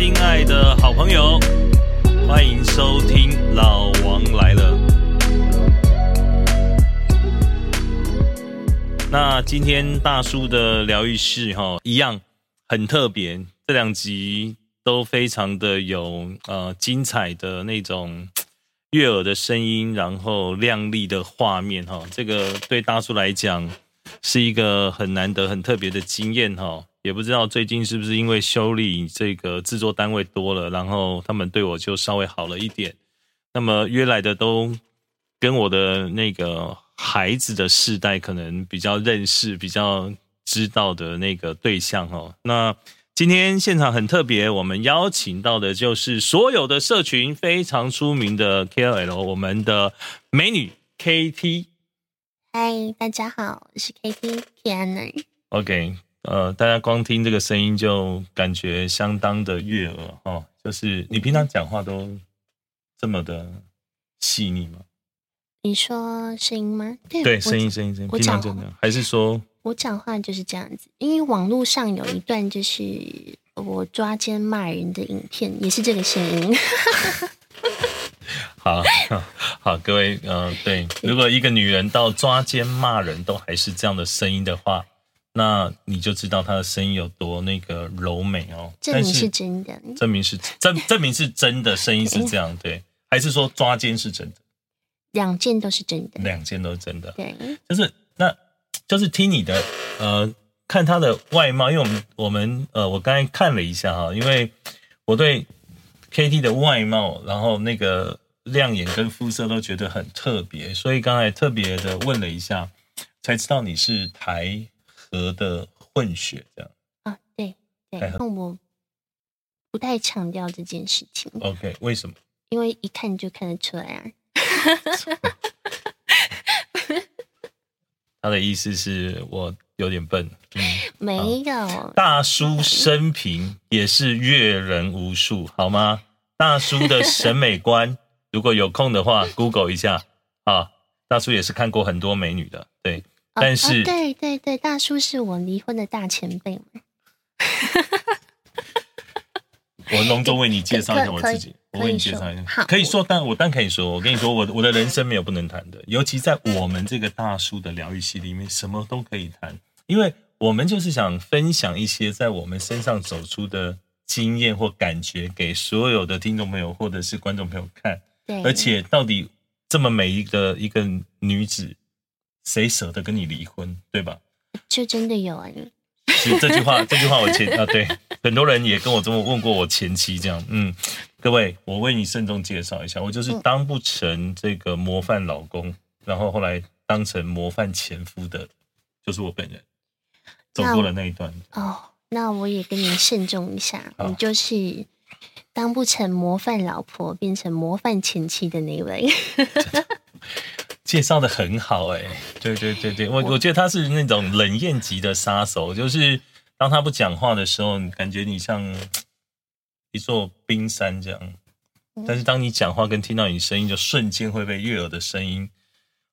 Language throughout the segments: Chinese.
亲爱的好朋友，欢迎收听《老王来了》。那今天大叔的疗愈室哈，一样很特别，这两集都非常的有呃精彩的那种悦耳的声音，然后亮丽的画面哈。这个对大叔来讲是一个很难得、很特别的经验哈。也不知道最近是不是因为修理这个制作单位多了，然后他们对我就稍微好了一点。那么约来的都跟我的那个孩子的世代可能比较认识、比较知道的那个对象哦。那今天现场很特别，我们邀请到的就是所有的社群非常出名的 KOL，我们的美女 KT。嗨，大家好，我是 KT Kiana。OK。呃，大家光听这个声音就感觉相当的悦耳哦。就是你平常讲话都这么的细腻吗？你说声音吗？对，声音声音声音，我讲真的，还是说？我讲话就是这样子，因为网络上有一段就是我抓奸骂人的影片，也是这个声音。好好，各位，呃，对，如果一个女人到抓奸骂人都还是这样的声音的话。那你就知道他的声音有多那个柔美哦。证明是真的，证明是证证明是真的声音是这样对，还是说抓奸是真的？两件都是真的，两件都是真的。对，就是那，就是听你的呃，看他的外貌，因为我们我们呃，我刚才看了一下哈，因为我对 KT 的外貌，然后那个亮眼跟肤色都觉得很特别，所以刚才特别的问了一下，才知道你是台。和的混血这样啊，对对，那我不太强调这件事情。OK，为什么？因为一看就看得出来啊。他的意思是我有点笨，嗯 没有。大叔生平也是阅人无数，好吗？大叔的审美观，如果有空的话，Google 一下啊。大叔也是看过很多美女的，对。但是，对对对，大叔是我离婚的大前辈嘛。我隆重为你介绍一下我自己，我为你介绍一下，可以说，但我但可以说，我跟你说，我我的人生没有不能谈的，尤其在我们这个大叔的疗愈系里面，什么都可以谈，因为我们就是想分享一些在我们身上走出的经验或感觉给所有的听众朋友或者是观众朋友看。对，而且到底这么美一个一个女子。谁舍得跟你离婚，对吧？就真的有啊你！是这句话，这句话我前啊，对，很多人也跟我这么问过我前妻这样。嗯，各位，我为你慎重介绍一下，我就是当不成这个模范老公，然后后来当成模范前夫的，就是我本人，走过了那一段。哦，那我也跟你慎重一下，你就是当不成模范老婆，变成模范前妻的那位。介绍的很好哎，对对对对，我我觉得他是那种冷艳级的杀手，就是当他不讲话的时候，感觉你像 一座冰山这样，但是当你讲话跟听到你声音，就瞬间会被悦耳的声音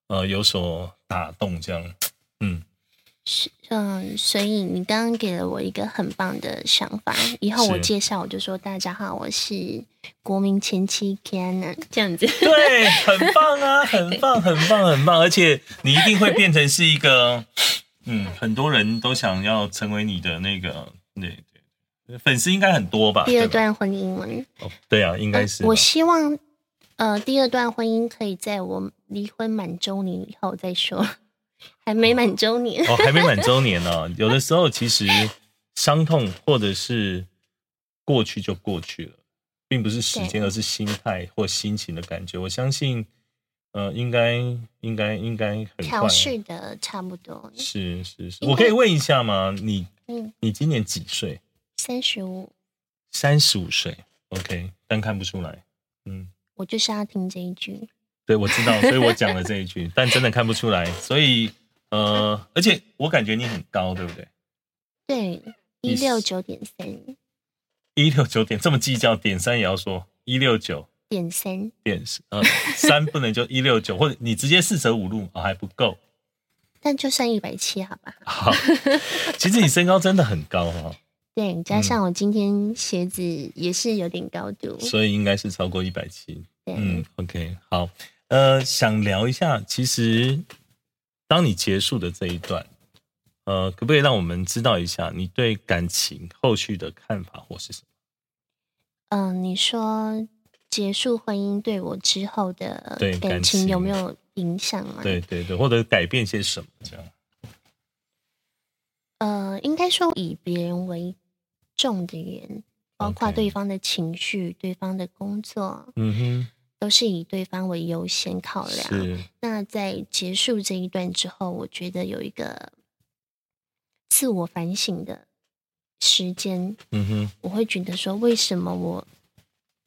呃有所打动，这样，嗯。是嗯，所以你刚刚给了我一个很棒的想法。以后我介绍我就说大家好，我是国民前妻 Kiana，这样子。对，很棒啊，很棒，很棒，很棒。而且你一定会变成是一个，嗯，很多人都想要成为你的那个，对对，粉丝应该很多吧？第二段婚姻吗？哦，对啊，应该是。我希望呃，第二段婚姻可以在我离婚满周年以后再说。还没满周年哦，还没满周年呢。有的时候其实伤痛或者是过去就过去了，并不是时间，而是心态或心情的感觉。我相信，呃，应该应该应该很调试的差不多。是是是，我可以问一下吗？你嗯，你今年几岁？三十五。三十五岁，OK，但看不出来。嗯，我就是要听这一句。对，我知道，所以我讲了这一句，但真的看不出来。所以，呃，而且我感觉你很高，对不对？对，一六九点三。一六九点这么计较，点三也要说一六九点三点呃三不能就一六九，或者你直接四舍五入啊还不够。但就算一百七，好吧？好，其实你身高真的很高哈。对，加上我今天鞋子也是有点高度，所以应该是超过一百七。对，嗯，OK，好，呃，想聊一下，其实当你结束的这一段，呃，可不可以让我们知道一下你对感情后续的看法或是什么？嗯，你说结束婚姻对我之后的对感感情情有没有影响吗？对对对，或者改变些什么这样？呃，应该说以别人为重的人，包括对方的情绪、对方的工作，嗯都是以对方为优先考，量。那在结束这一段之后，我觉得有一个自我反省的时间，嗯哼，我会觉得说，为什么我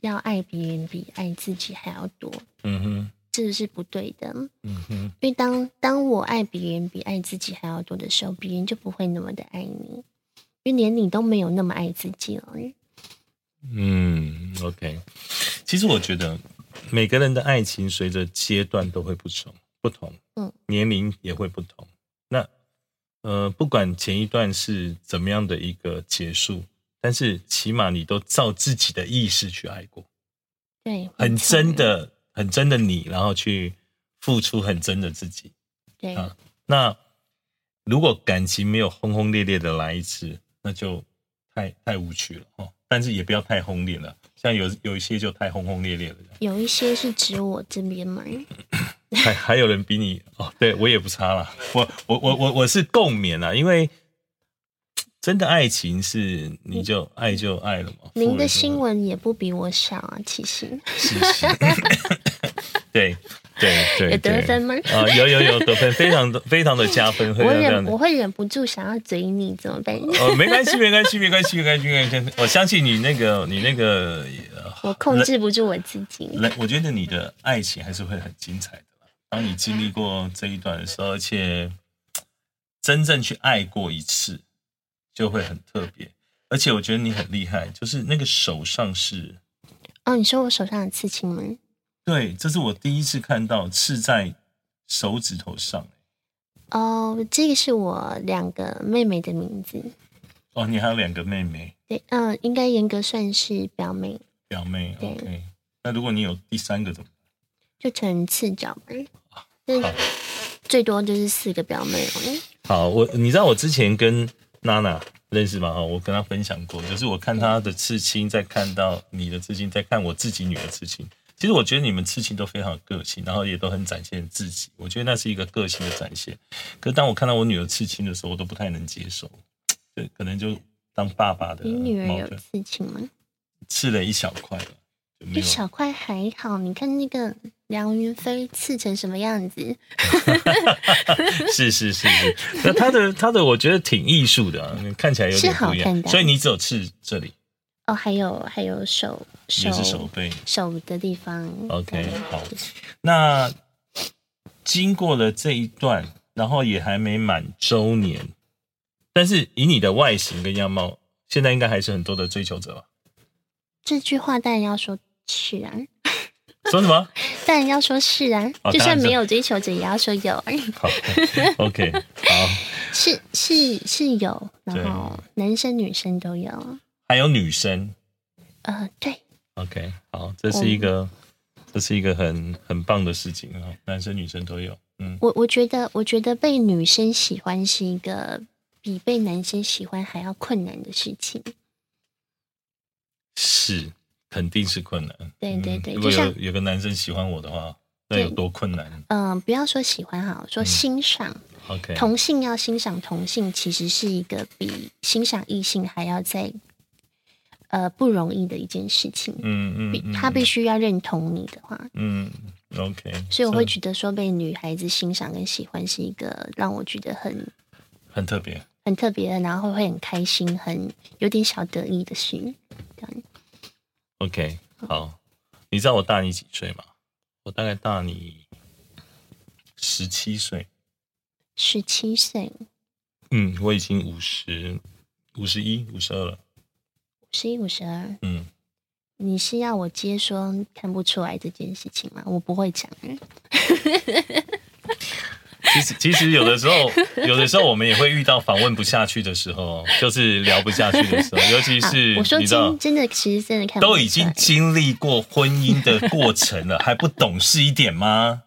要爱别人比爱自己还要多？嗯哼，这个是不对的。嗯哼，因为当当我爱别人比爱自己还要多的时候，别人就不会那么的爱你，因为连你都没有那么爱自己了。嗯，OK。其实我觉得每个人的爱情随着阶段都会不同，不同，嗯，年龄也会不同。那呃，不管前一段是怎么样的一个结束，但是起码你都照自己的意识去爱过，对，很真，的、很真的你，然后去付出很真的自己。对，啊那如果感情没有轰轰烈烈的来一次，那就太太无趣了哦。但是也不要太轰烈了，像有有一些就太轰轰烈烈了。有一些是指我这边嘛，还还有人比你哦，对我也不差了，我我我我我是共勉啊，因为真的爱情是你就爱就爱了嘛。您的新闻也不比我少啊，其实是是，对对对，有得分吗？啊，有有有得分，非常的非常的加分，会 我忍我会忍不住想要嘴你，怎么办？哦，没关系，没关系，没关系，没关系，没关系。我相信你那个，你那个，呃我控制不住我自己。来，我觉得你的爱情还是会很精彩的啦。当你经历过这一段的时候，而且真正去爱过一次，就会很特别。而且我觉得你很厉害，就是那个手上是，哦，你说我手上的刺青吗？对，这是我第一次看到刺在手指头上。哦，这个是我两个妹妹的名字。哦，你还有两个妹妹，对，嗯，应该严格算是表妹，表妹对，OK。那如果你有第三个怎么办？就成次表妹。就是好最多就是四个表妹哦。好，我你知道我之前跟娜娜认识吗？哈，我跟她分享过，就是我看她的刺青，再看到你的刺青，再看我自己女儿刺青。其实我觉得你们刺青都非常有个性，然后也都很展现自己。我觉得那是一个个性的展现。可是当我看到我女儿刺青的时候，我都不太能接受。对，可能就当爸爸的你女儿有刺青吗？刺了一小块。一小块还好，你看那个梁云飞刺成什么样子？是是是是，那他的他的我觉得挺艺术的、啊，看起来有点好不一样。看的所以你只有刺这里，哦，还有还有手手也是手背。手的地方。OK，好。那经过了这一段，然后也还没满周年，但是以你的外形跟样貌，现在应该还是很多的追求者吧？这句话当然要说是啊，说什么？当然要说是啊，就算没有追求者，也要说有。好，OK，好。是是是有，然后男生女生都有。还有女生呃，对，，OK，好，这是一个，这是一个很很棒的事情啊，男生女生都有。嗯，我我觉得，我觉得被女生喜欢是一个比被男生喜欢还要困难的事情。是，肯定是困难。对对对嗯如果有有个男生喜欢我的话，那有对多困难嗯、不要说喜欢哈，说欣赏。？OK，同性要欣赏同性，其实是一个比欣赏异性还要再呃不容易的一件事情。必嗯嗯嗯，他必须要认同你的话，嗯，OK，所以我会觉得说被女孩子欣赏跟喜欢是一个让我觉得很很特别。很特别的，然后会很开心，很有点小得意的事。这样 OK，好，你知道我大你几岁吗？我大概大你十七岁。十七岁，嗯，我已经五十五十一、五十二了。五十一、五十二，嗯，你是要我接说看不出来这件事情吗？我不会讲。其实其实有的时候，有的时候我们也会遇到访问不下去的时候，就是聊不下去的时候，尤其是我说你知道真，真的，其实真的看都已经经历过婚姻的过程了，还不懂事一点吗？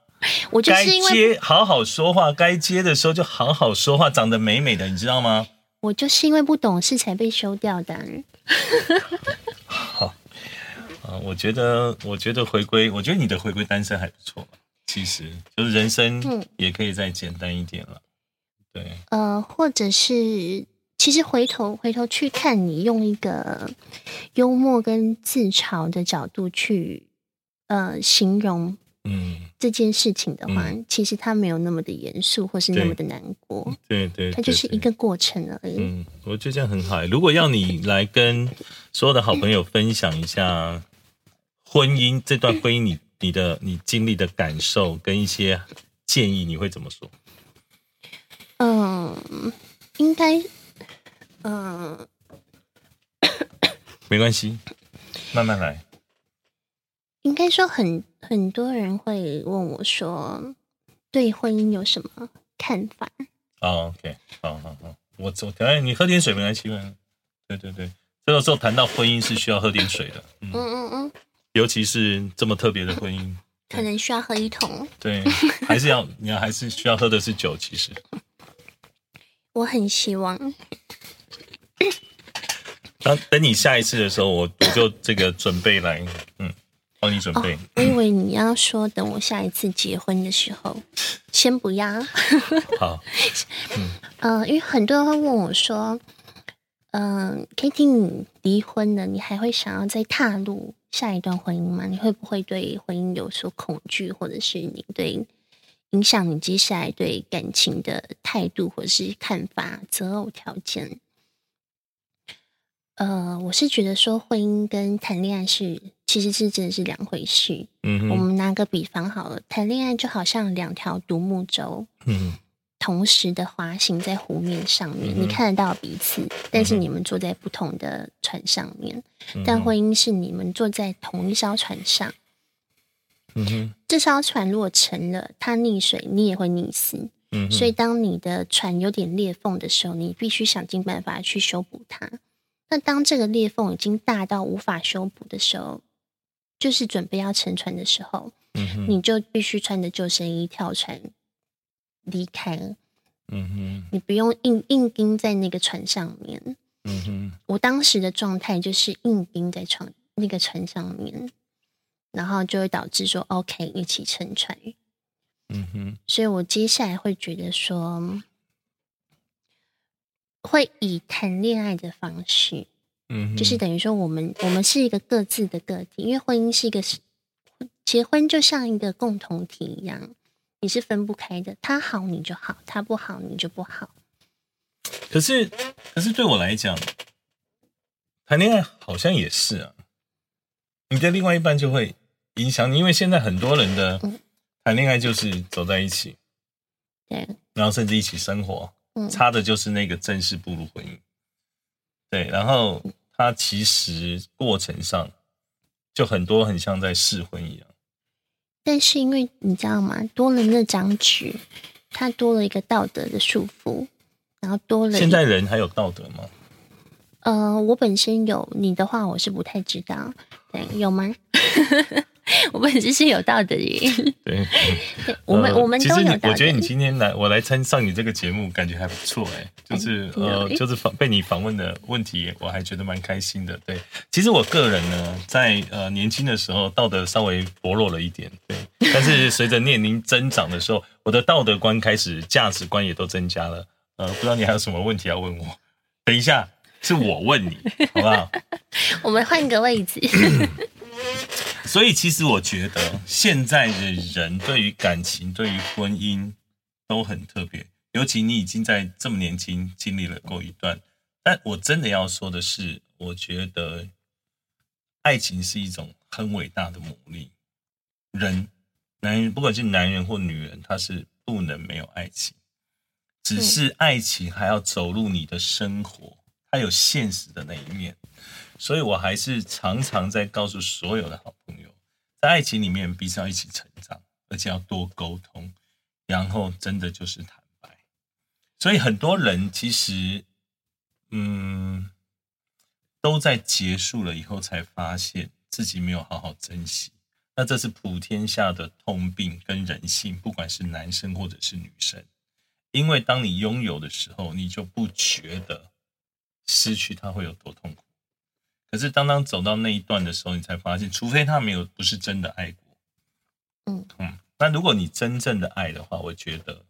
我就该是因为接好好说话，该接的时候就好好说话，长得美美的，你知道吗？我就是因为不懂事才被休掉的好。啊，我觉得，我觉得回归，我觉得你的回归单身还不错，其实就是人生嗯也可以再简单一点了。对，呃，或者是其实回头回头去看你用一个幽默跟自嘲的角度去呃形容嗯，这件事情的话，其实它没有那么的严肃或是那么的难过，对对，它就是一个过程而已。嗯，我觉得这样很好。如果要你来跟所有的好朋友分享一下婚姻这段婚姻你你的你经历的感受跟一些建议，你会怎么说？嗯，应该，嗯，没关系，慢慢来。应该说很很多人会问我说，对婚姻有什么看法？哦，OK，好好好，我走，哎你喝点水没关系吗？对对对，这个时候谈到婚姻是需要喝点水的，嗯，嗯嗯嗯，尤其是这么特别的婚姻，可能需要喝一桶。对，还是要你要还是需要喝的是酒，其实。我很希望，当等你下一次的时候，我我就这个准备来，嗯，帮你准备。我以为你要说等我下一次结婚的时候，先不要。好，嗯、因为很多人会问我说，嗯、k t 你离婚了，你还会想要再踏入下一段婚姻吗？你会不会对婚姻有所恐惧，或者是你对影响你接下来对感情的态度或者是看法择偶条件？呃，我是觉得说婚姻跟谈恋爱是其实是真的是两回事。我嗯哼，们拿个比方好了，谈恋爱就好像两条独木舟，嗯同时的滑行在湖面上面，嗯你看得到彼此，但是你们坐在不同的船上面。嗯但婚姻是你们坐在同一艘船上，嗯哼，这艘船如果沉了，它溺水，你也会溺死。嗯，所以，当你的船有点裂缝的时候，你必须想尽办法去修补它。那当这个裂缝已经大到无法修补的时候，就是准备要沉船的时候，嗯，你就必须穿着救生衣跳船离开了。嗯哼，你不用硬硬钉在那个船上面。嗯哼，我当时的状态就是硬钉在船那个船上面，然后就会导致说 OK 一起沉船。嗯哼，所以我接下来会觉得说，会以谈恋爱的方式，嗯，就是等于说我们我们是一个各自的个体，因为婚姻是一个是结婚就像一个共同体一样，你是分不开的，他好你就好，他不好你就不好。可是，可是对我来讲，谈恋爱好像也是啊。你的另外一半就会影响你，因为现在很多人的嗯谈恋爱就是走在一起，对，然后甚至一起生活，嗯，差的就是那个正式步入婚姻。对，然后他其实过程上就很多很像在试婚一样。但是因为你知道吗，多了那张纸，它多了一个道德的束缚，然后多了现在人还有道德吗？呃，我本身有，你的话我是不太知道，对，有吗？我本身是有道德的人，对，对，我们、呃我们其实你都有道德。我觉得你今天来，我来参上你这个节目，感觉还不错哎，就是呃，就是访被你访问的问题，我还觉得蛮开心的。对，其实我个人呢，在呃年轻的时候，道德稍微薄弱了一点，对，但是随着年龄增长的时候，我的道德观开始，价值观也都增加了。呃，不知道你还有什么问题要问我？等一下，是我问你，好不好？我们换个位置，所以其实我觉得现在的人对于感情、对于婚姻都很特别，尤其你已经在这么年轻经历了过一段。但我真的要说的是，我觉得爱情是一种很伟大的魔力。人，男人不管是男人或女人，他是不能没有爱情，只是爱情还要走入你的生活，它有现实的那一面。所以我还是常常在告诉所有的好朋友，在爱情里面彼此要一起成长，而且要多沟通，然后真的就是坦白。所以很多人其实，嗯，都在结束了以后才发现自己没有好好珍惜。那这是普天下的通病跟人性，不管是男生或者是女生。因为当你拥有的时候，你就不觉得失去他会有多痛苦。可是当当走到那一段的时候，你才发现，除非他没有不是真的爱过，嗯嗯。那如果你真正的爱的话，我觉得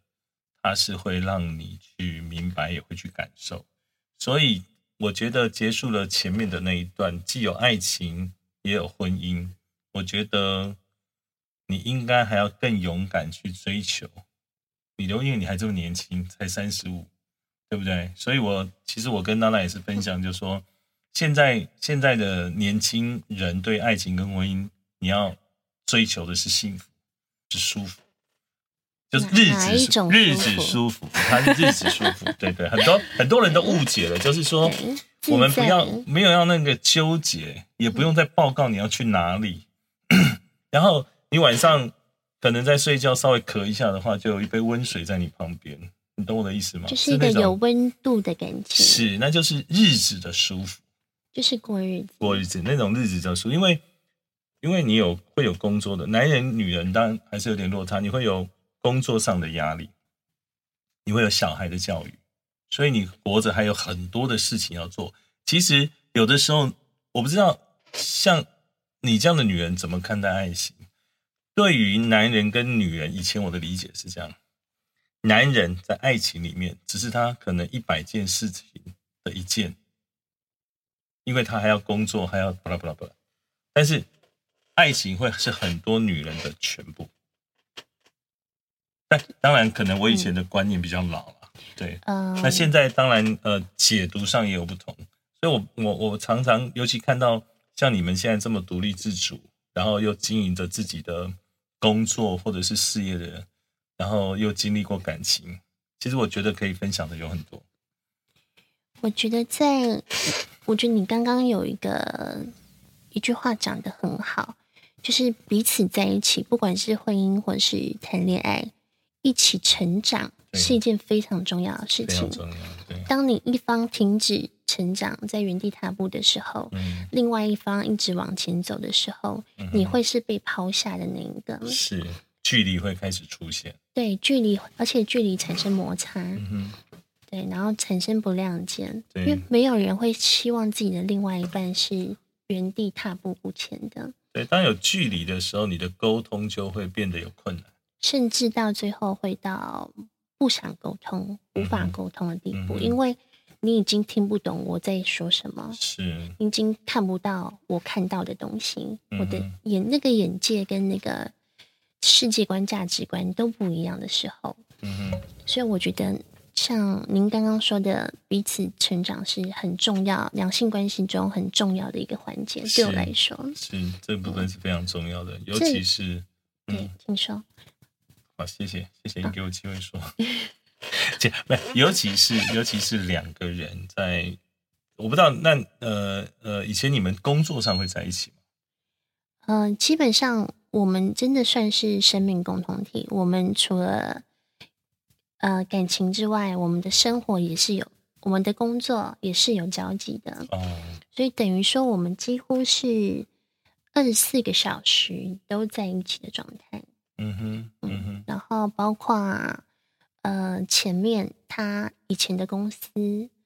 他是会让你去明白，也会去感受。所以我觉得结束了前面的那一段，既有爱情也有婚姻，我觉得你应该还要更勇敢去追求。你因为你还这么年轻，才三十五，对不对？所以，我其实我跟娜娜也是分享，就是说，现在现在的年轻人对爱情跟婚姻，你要追求的是幸福，是舒服，就是日子日子舒服，他是日子舒服，对对，很多很多人都误解了，就是说，我们不要没有要那个纠结，也不用再报告你要去哪里，然后你晚上。可能在睡觉稍微咳一下的话，就有一杯温水在你旁边，你懂我的意思吗？就是一个有温度的感情，是，那就是日子的舒服，就是过日子，过日子那种日子叫舒服，因为因为你有会有工作的，男人女人当然还是有点落差，你会有工作上的压力，你会有小孩的教育，所以你活着还有很多的事情要做。其实有的时候，我不知道像你这样的女人怎么看待爱情。对于男人跟女人，以前我的理解是这样：男人在爱情里面，只是他可能一百件事情的一件，因为他还要工作，还要巴拉巴拉巴拉。但是爱情会是很多女人的全部。但当然，可能我以前的观念比较老了，对。嗯。那现在当然，呃，解读上也有不同。所以我我我常常，尤其看到像你们现在这么独立自主，然后又经营着自己的。工作或者是事业的人，然后又经历过感情，其实我觉得可以分享的有很多。我觉得在，我觉得你刚刚有一个一句话讲的很好，就是彼此在一起，不管是婚姻或是谈恋爱，一起成长是一件非常重要的事情。重要。对。当你一方停止。成长在原地踏步的时候，另外一方一直往前走的时候，你会是被抛下的那一个。是距离会开始出现，对距离，而且距离产生摩擦，嗯对，然后产生不谅解，因为没有人会希望自己的另外一半是原地踏步不前的。对，当有距离的时候，你的沟通就会变得有困难，甚至到最后会到不想沟通、无法沟通的地步，因为。你已经听不懂我在说什么，是，已经看不到我看到的东西，我的眼那个眼界跟那个世界观、价值观都不一样的时候，嗯哼，所以我觉得像您刚刚说的，彼此成长是很重要，两性关系中很重要的一个环节。对我来说，是这部分是非常重要的，尤其是对，请说。好，谢谢，谢谢你给我机会说。这不，尤其是尤其是两个人在，我不知道那呃呃，以前你们工作上会在一起吗？嗯，基本上我们真的算是生命共同体。我们除了呃感情之外，我们的生活也是有，我们的工作也是有交集的。哦，所以等于说，我们几乎是二十四个小时都在一起的状态。嗯哼，嗯哼，然后包括。呃，前面他以前的公司，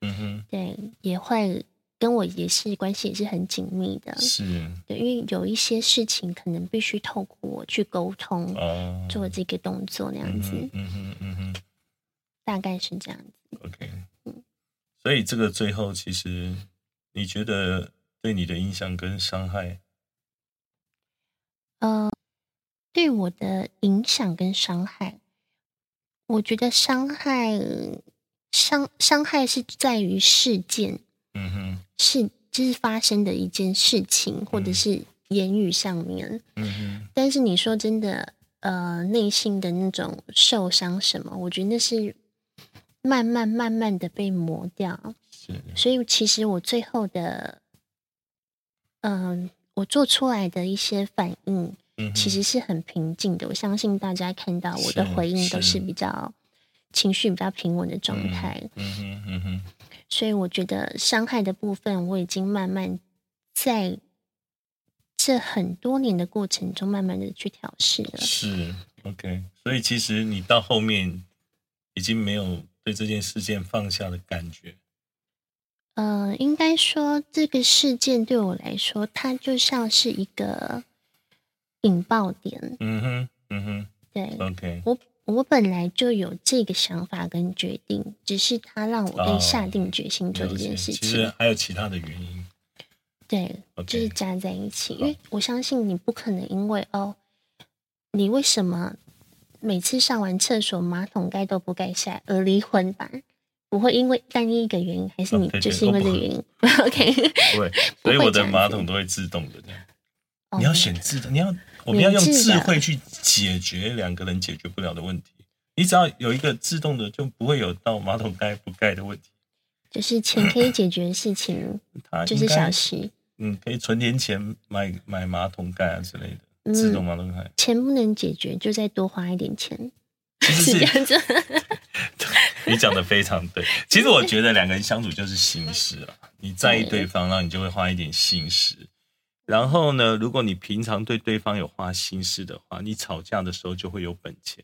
嗯哼，对，也会跟我也是关系也是很紧密的，是，对，因为有一些事情可能必须透过我去沟通，哦，做这个动作那样子，嗯哼，嗯哼，大概是这样子，OK，嗯，所以这个最后其实你觉得对你的影响跟伤害，呃，对我的影响跟伤害。我觉得伤害伤伤害是在于事件，嗯哼，是就是发生的一件事情，或者是言语上面，嗯哼。但是你说真的，呃，内心的那种受伤什么，我觉得那是慢慢慢慢的被磨掉。是，所以其实我最后的，嗯，我做出来的一些反应，其实是很平静的。我相信大家看到我的回应都是是比较情绪比较平稳的状态，嗯哼嗯哼，所以我觉得伤害的部分，我已经慢慢在这很多年的过程中，慢慢的去调试了。是 OK。所以其实你到后面已经没有对这件事件放下的感觉。呃，应该说这个事件对我来说，它就像是一个引爆点。嗯哼嗯哼对，OK。我，我本来就有这个想法跟决定，只是他让我更下定决心做这件事情其实。还有其他的原因。对就是加在一起，因为我相信你不可能因为哦，你为什么每次上完厕所马桶盖都不盖下来而离婚吧？不会因为单一一个原因，还是你就是因为这个原因？OK，不会，所以我的马桶都会自动的这样。哦你要选自动，你要我们要用智慧去解决两个人解决不了的问题。你只要有一个自动的，就不会有到马桶盖不盖的问题。就是钱可以解决的事情，就是小事。嗯，可以存点钱买买马桶盖啊之类的，嗯自动马桶盖。钱不能解决，就再多花一点钱，其实是是 这样子。你讲的非常对。其实我觉得两个人相处就是心事啊，你在意对方，然后你就会花一点心思。然后呢，如果你平常对对方有花心思的话，你吵架的时候就会有本钱，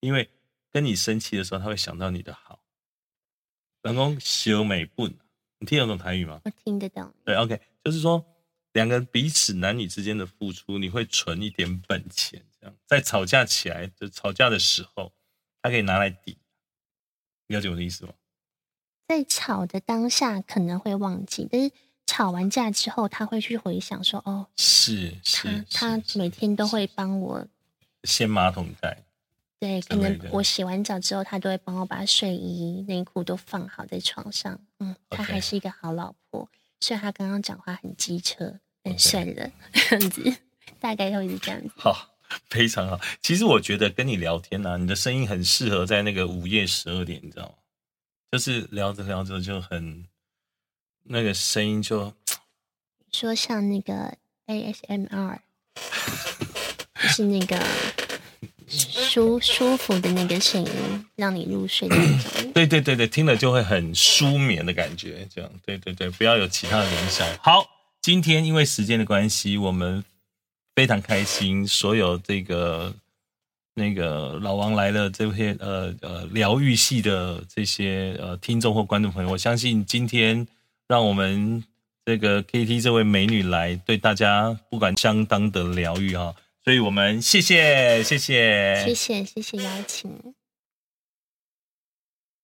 因为跟你生气的时候，他会想到你的好。老公修美不，你听得懂台语吗？我听得懂，对，OK，就是说两个彼此男女之间的付出，你会存一点本钱，这样在吵架起来就吵架的时候，他可以拿来抵。了解我的意思吗？在吵的当下可能会忘记，但是吵完架之后，他会去回想说：“哦，是他是，他是每天都会帮我，掀马桶盖，对，可能我洗完澡之后，他都会帮我把睡衣、内裤都放好在床上。嗯，他还是一个好老婆，虽然他刚刚讲话很机车，但 OK 算了，这样子大概会是这样子。好，非常好。其实我觉得跟你聊天呢、你的声音很适合在那个午夜十二点，你知道吗？就是聊着聊着就很那个声音就说像那个 ASMR，就是那个舒舒服的那个声音，让你入睡的那种。对对对对，听了就会很舒眠的感觉，这样对对对，不要有其他的联想。好，今天因为时间的关系，我们非常开心，所有这个那个老王来了这些呃呃疗愈系的这些呃听众或观众朋友，我相信今天让我们这个 KT 这位美女来，对大家不管相当的疗愈哈，所以我们谢谢谢谢谢谢谢谢邀请。